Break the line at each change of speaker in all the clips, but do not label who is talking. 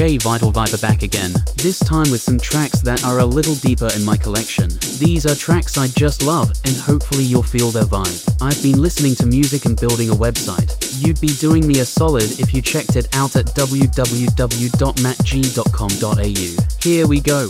DJ Vital Viper back again, this time with some tracks that are a little deeper in my collection. These are tracks I just love, and hopefully you'll feel their vibe. I've been listening to music and building a website. You'd be doing me a solid if you checked it out at www.mattg.com.au. Here we go.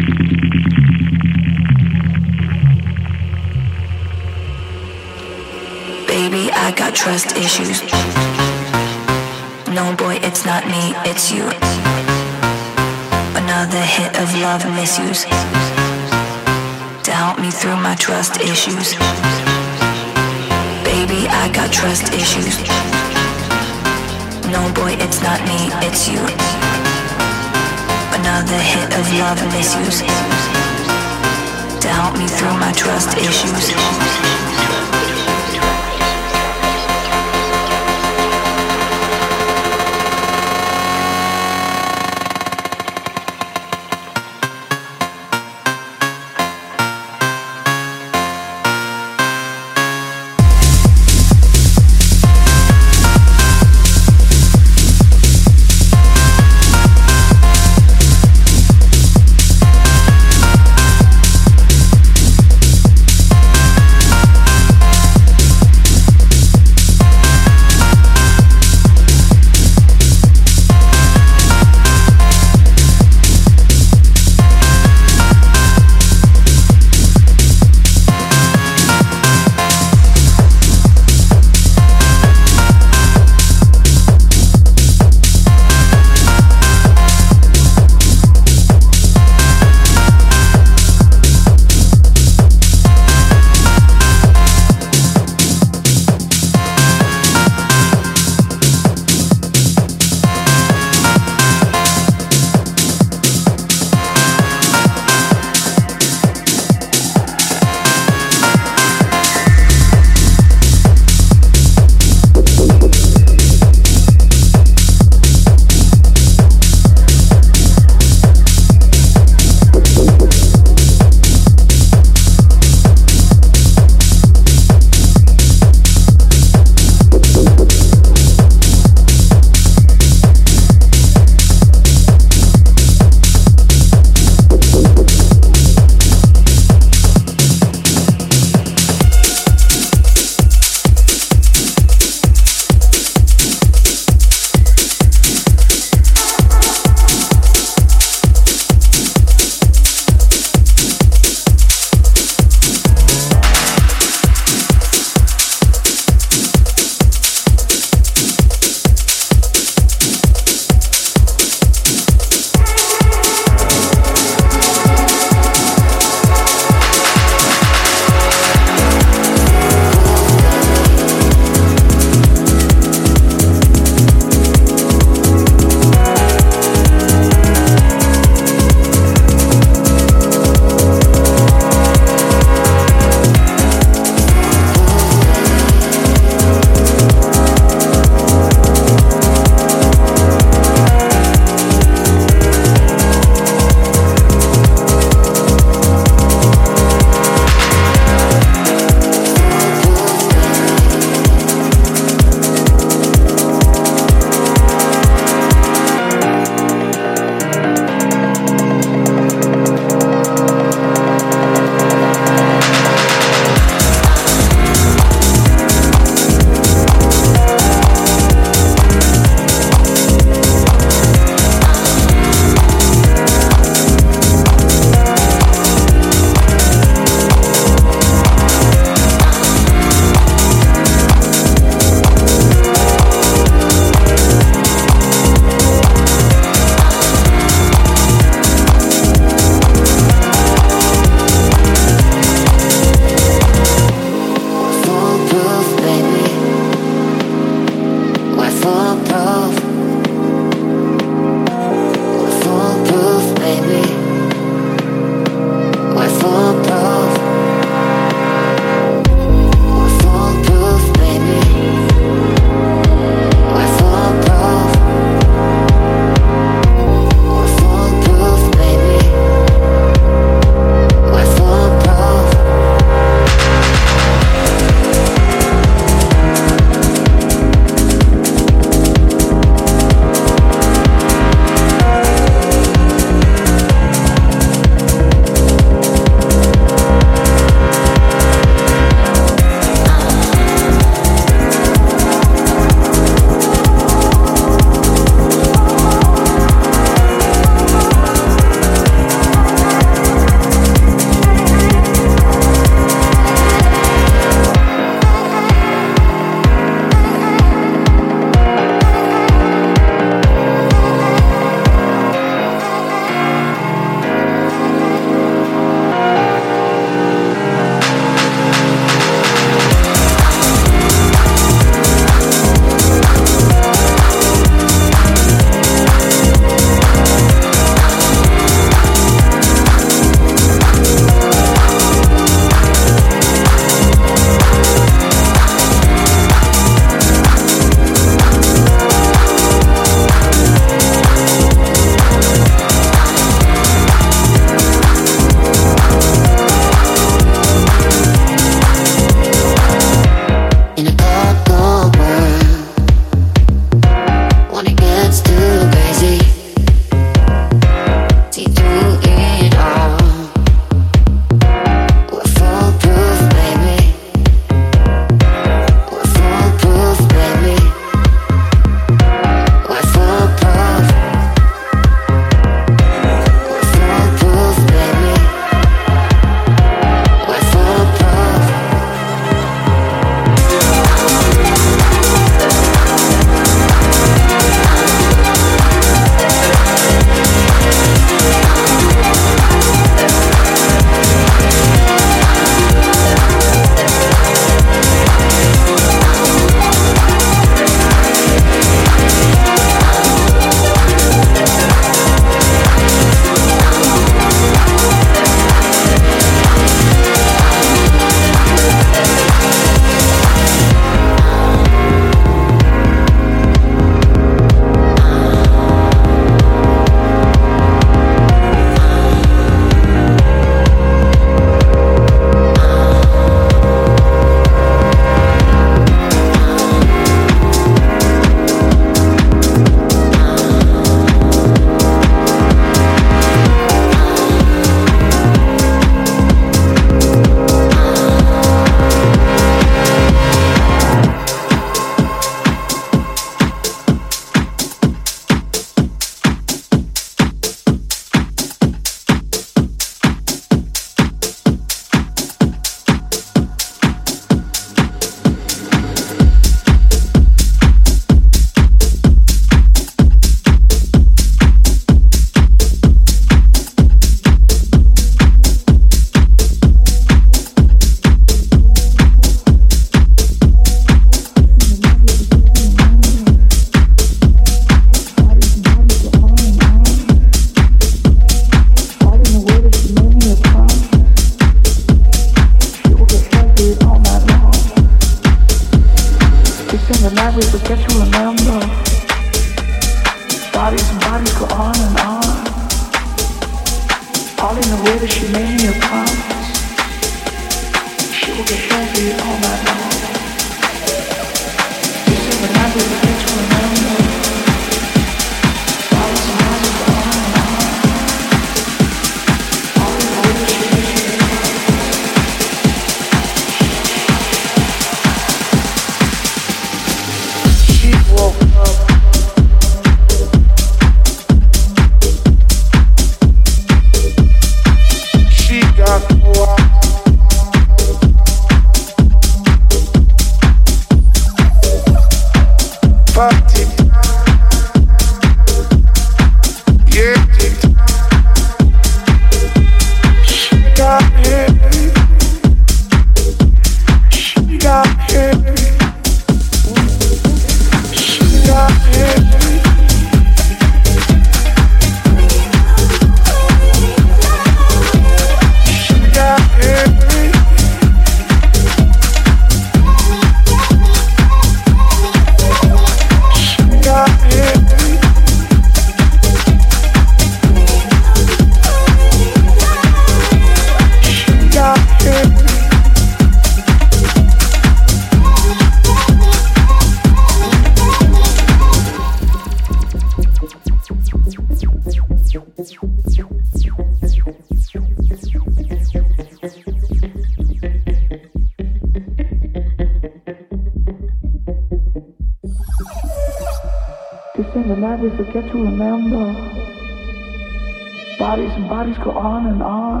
Bodies go on and on.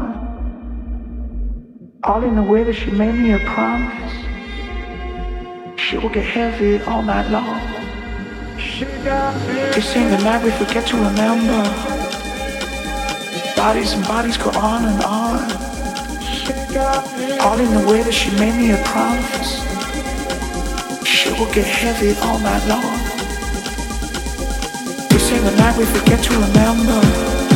All in the way that she made me a promise. She will get heavy all night long. This ain't the night we forget to remember. Bodies and bodies go on and on. All in the way that she made me a promise. She will get heavy all night long. This ain't the night we forget to remember.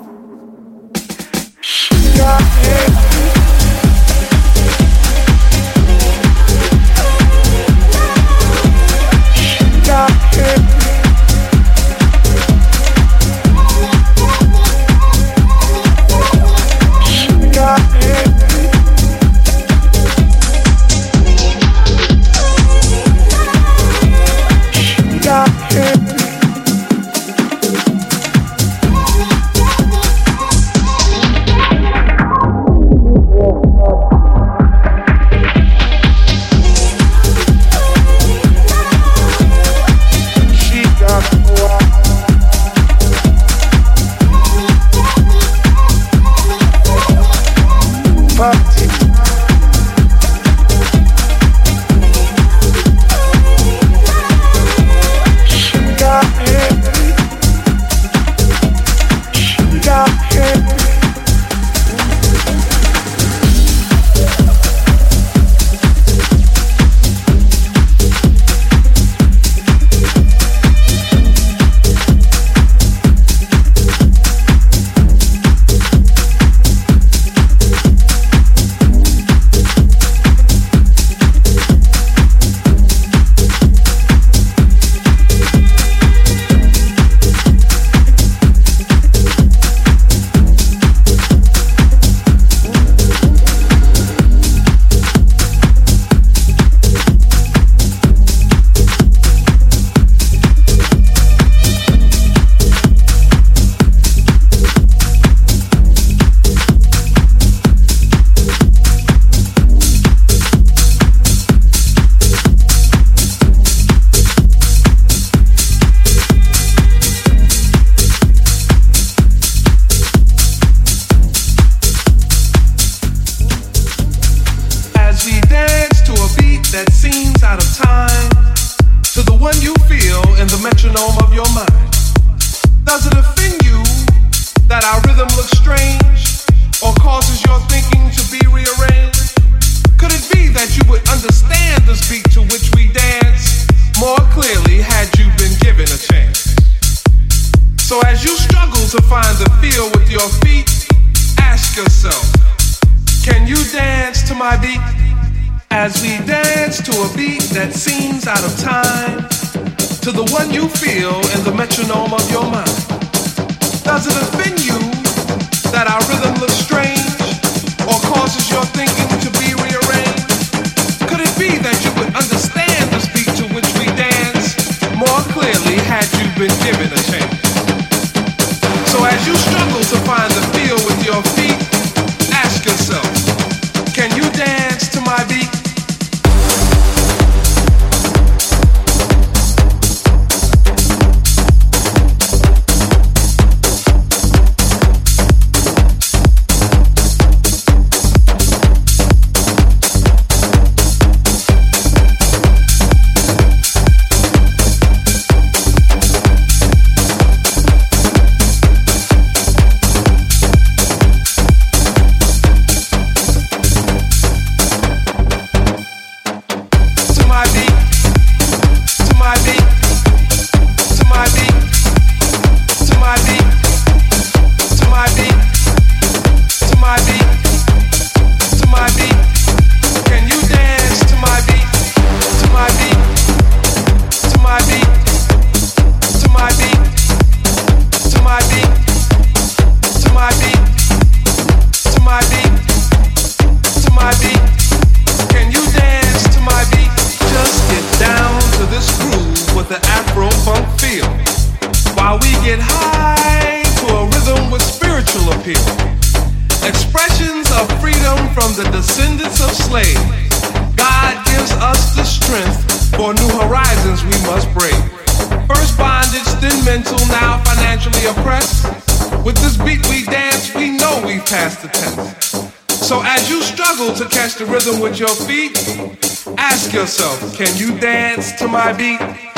beat?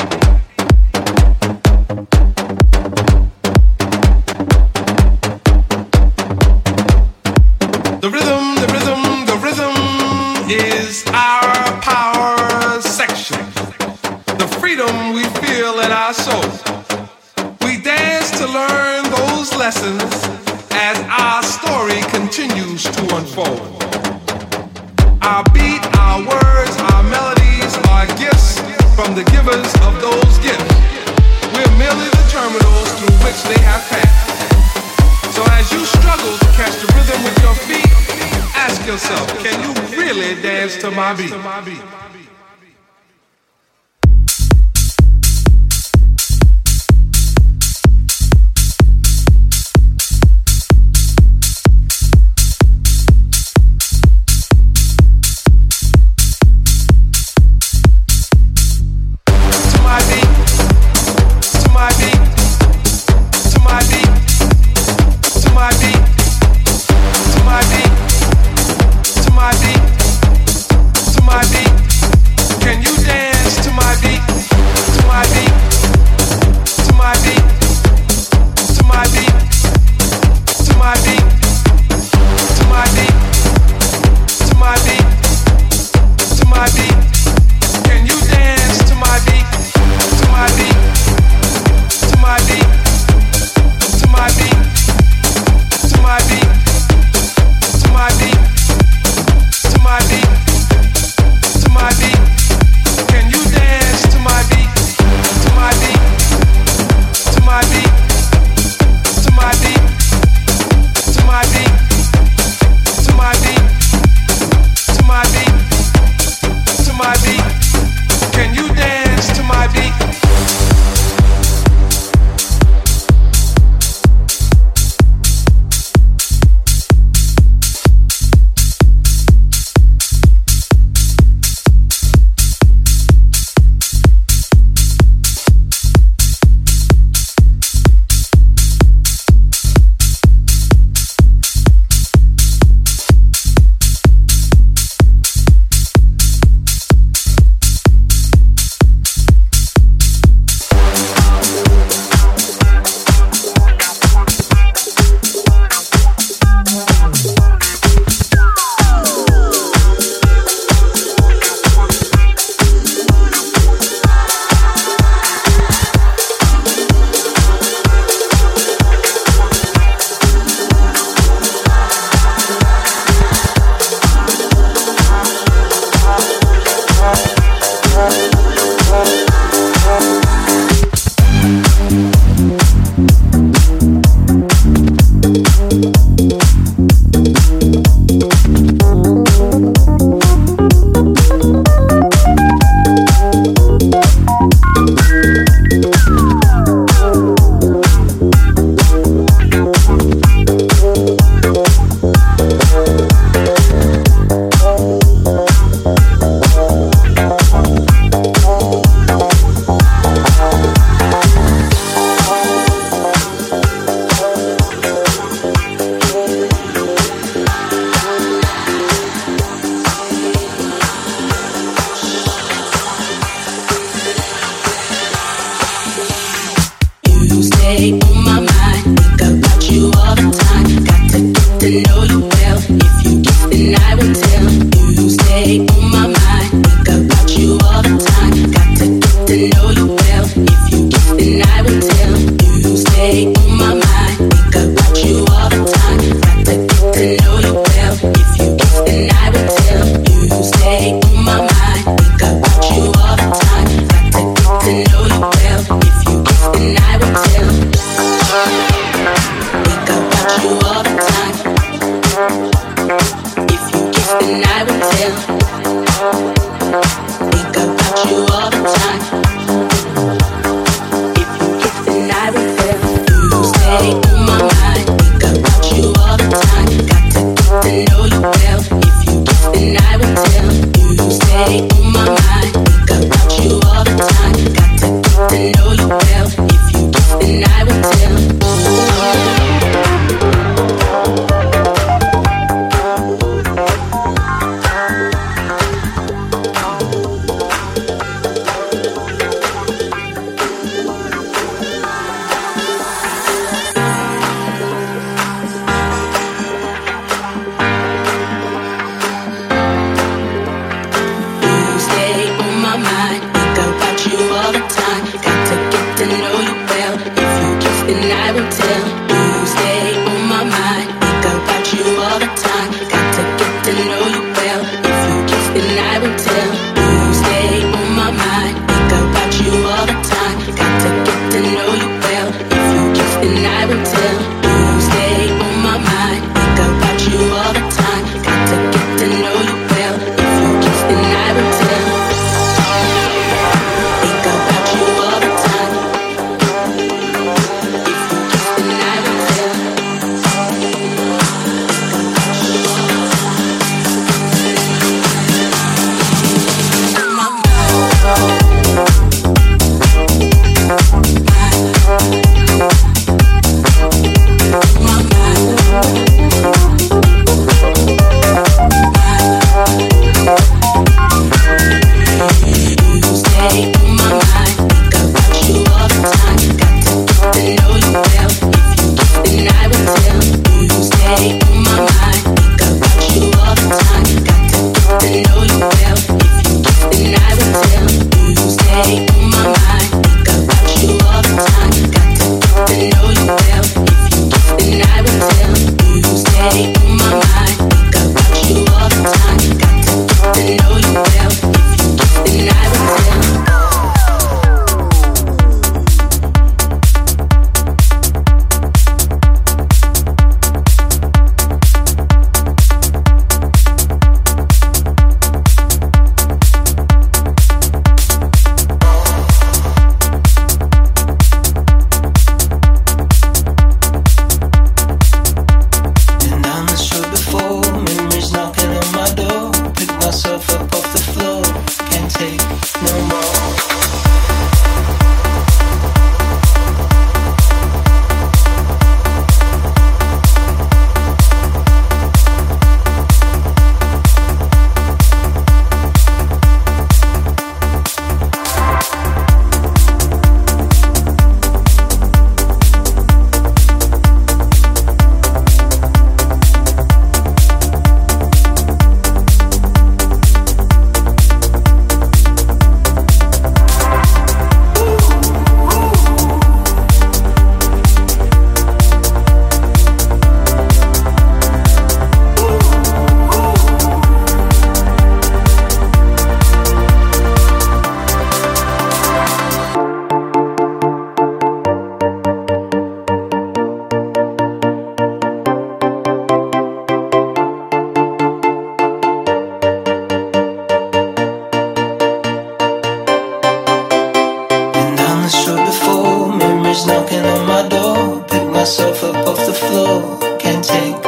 flow can
take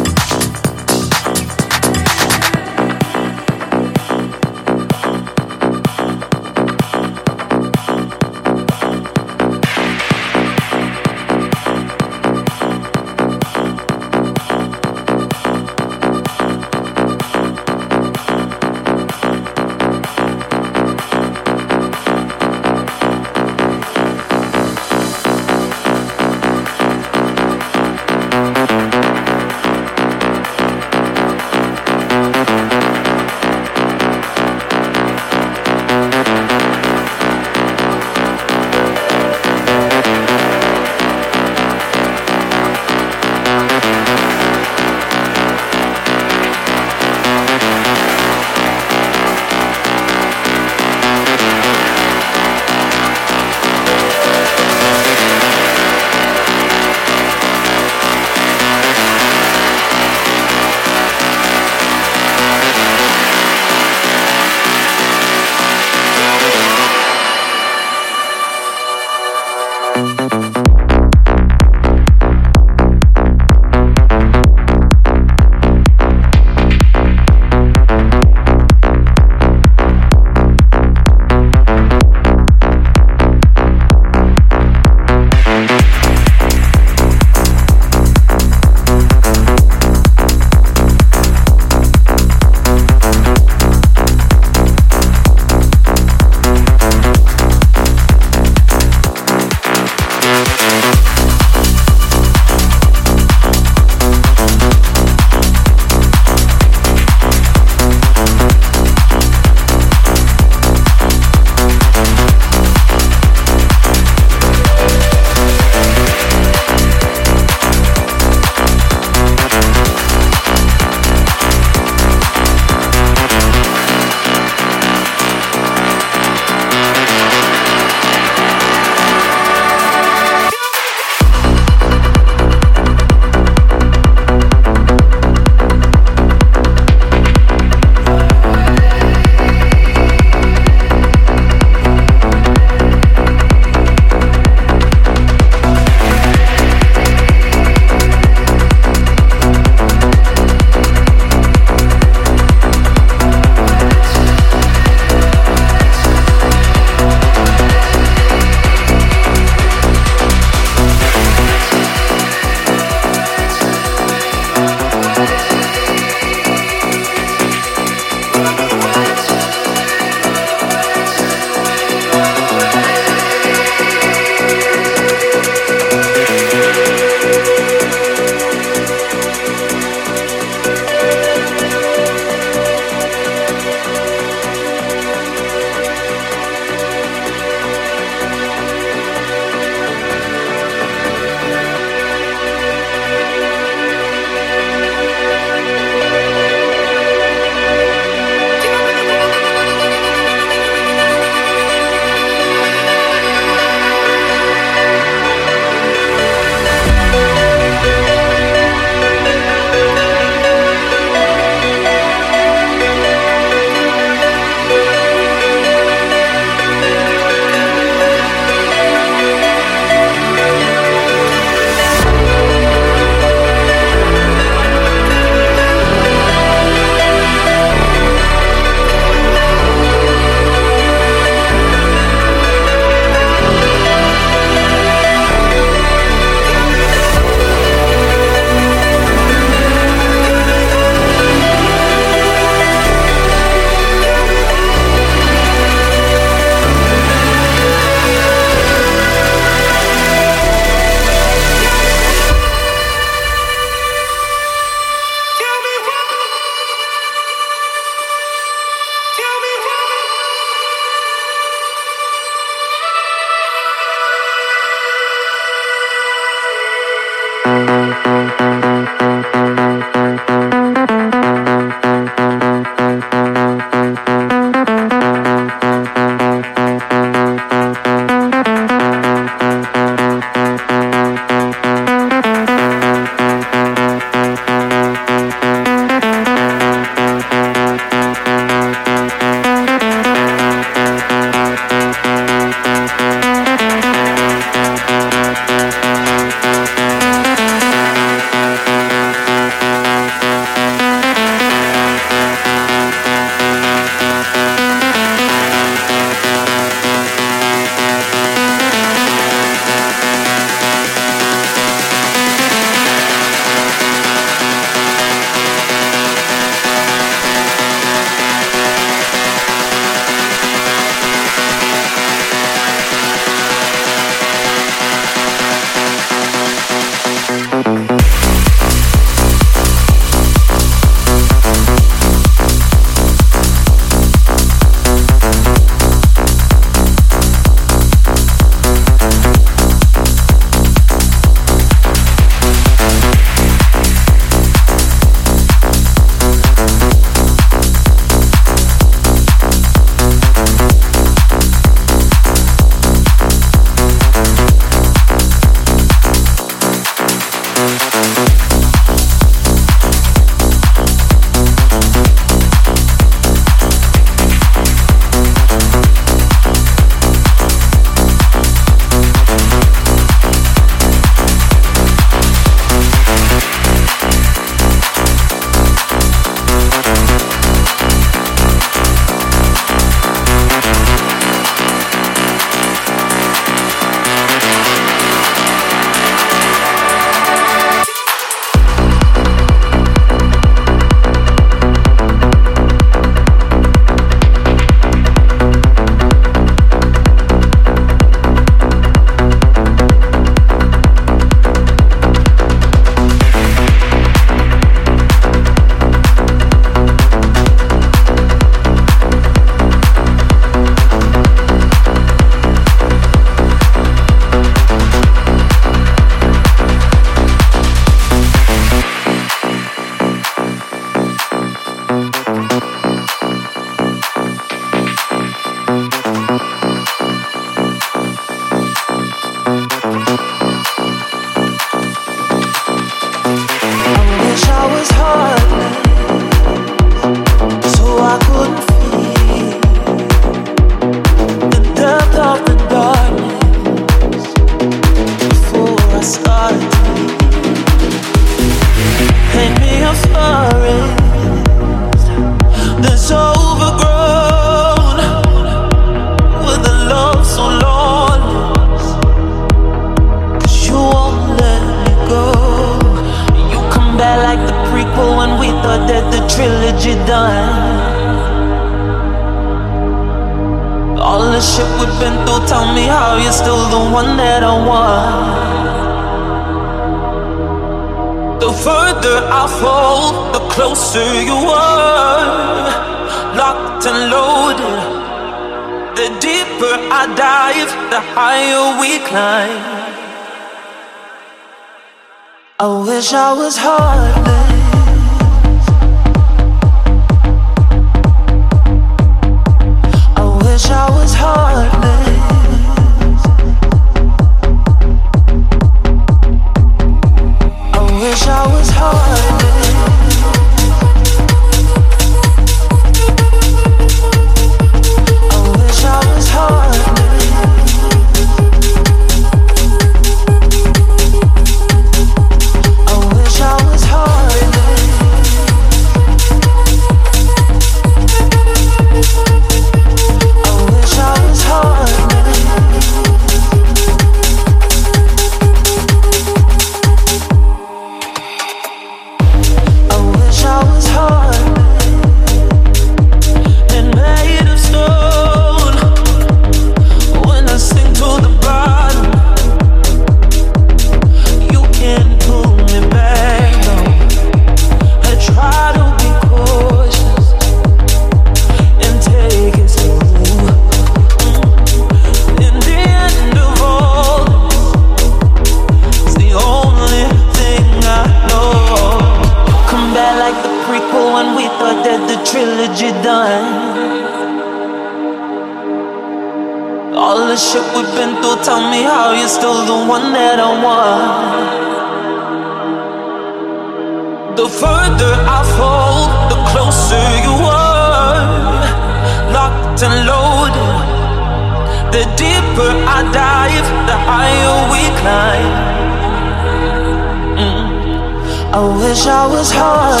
wish I was hard.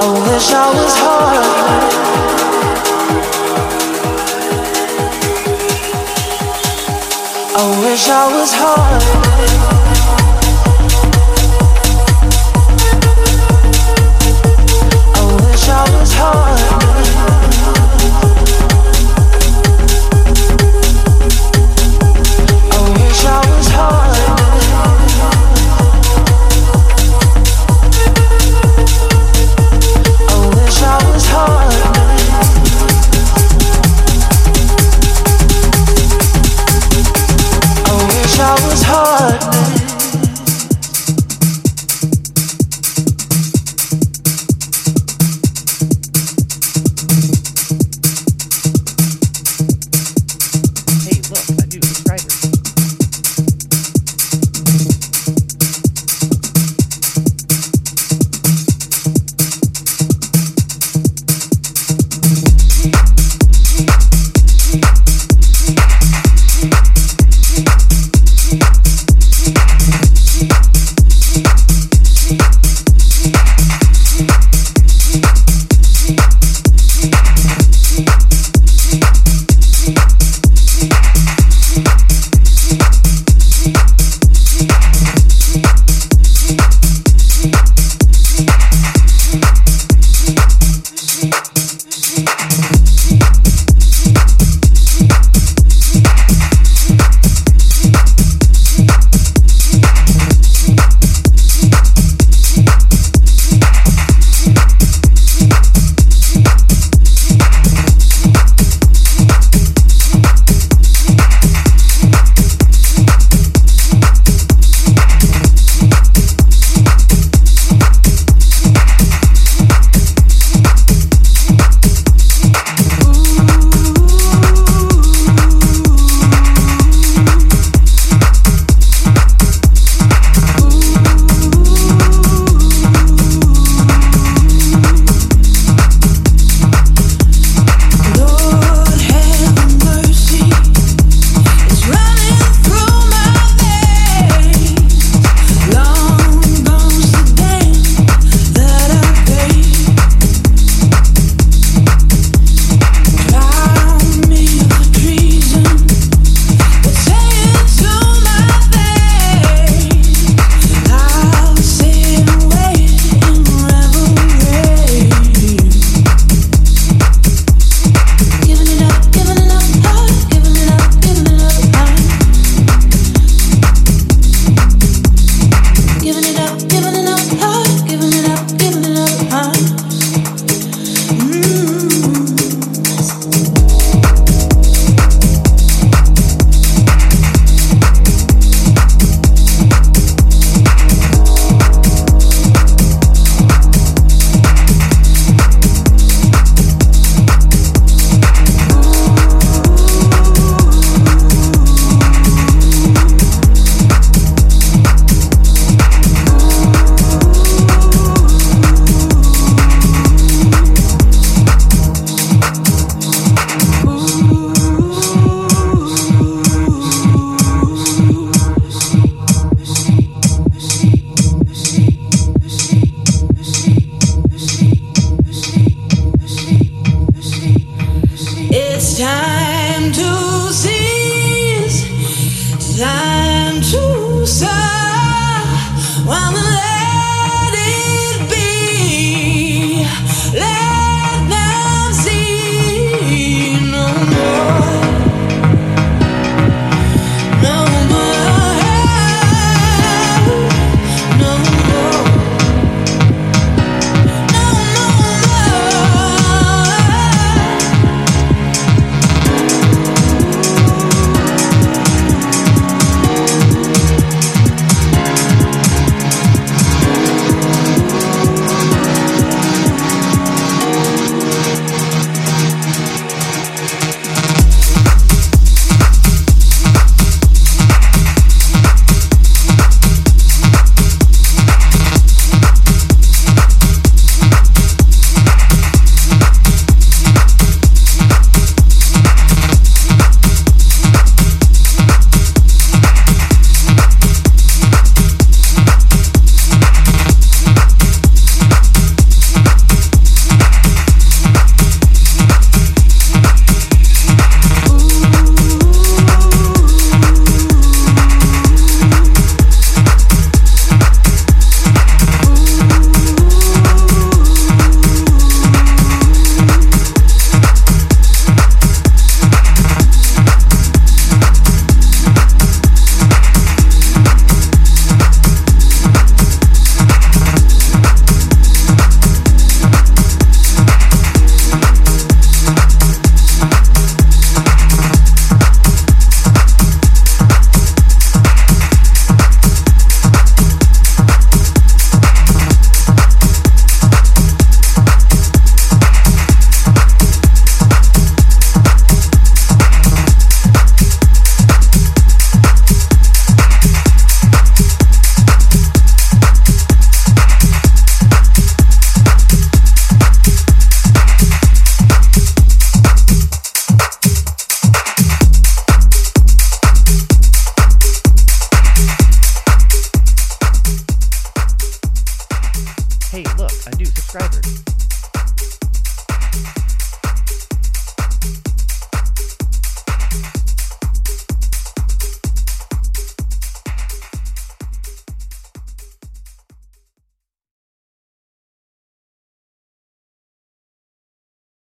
I wish I was hard. I wish I was hard.